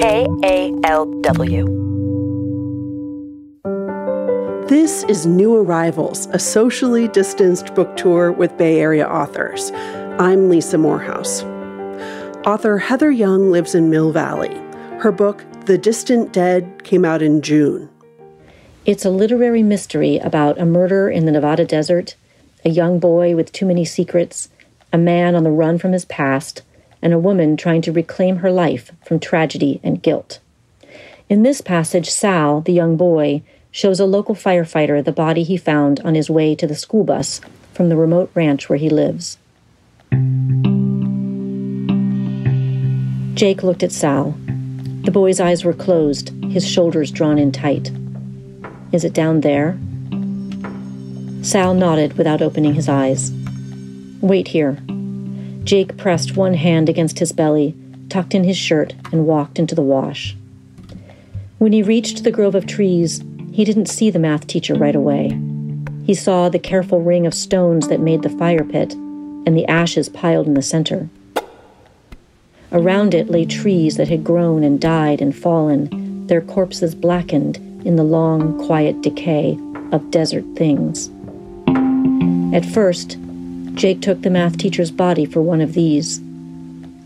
KALW. This is New Arrivals, a socially distanced book tour with Bay Area authors. I'm Lisa Morehouse. Author Heather Young lives in Mill Valley. Her book, The Distant Dead, came out in June. It's a literary mystery about a murder in the Nevada desert, a young boy with too many secrets, a man on the run from his past, and a woman trying to reclaim her life from tragedy and guilt. In this passage, Sal, the young boy, shows a local firefighter the body he found on his way to the school bus from the remote ranch where he lives. Jake looked at Sal. The boy's eyes were closed, his shoulders drawn in tight. Is it down there? Sal nodded without opening his eyes. Wait here. Jake pressed one hand against his belly, tucked in his shirt, and walked into the wash. When he reached the grove of trees, he didn't see the math teacher right away. He saw the careful ring of stones that made the fire pit and the ashes piled in the center. Around it lay trees that had grown and died and fallen, their corpses blackened in the long, quiet decay of desert things. At first, Jake took the math teacher's body for one of these.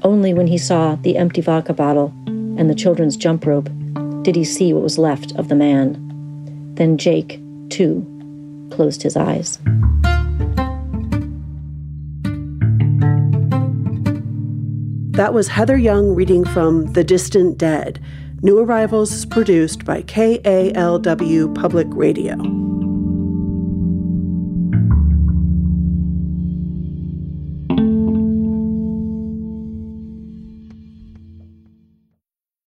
Only when he saw the empty vodka bottle and the children's jump rope did he see what was left of the man. Then Jake, too, closed his eyes. That was Heather Young reading from The Distant Dead. New Arrivals is produced by KALW Public Radio.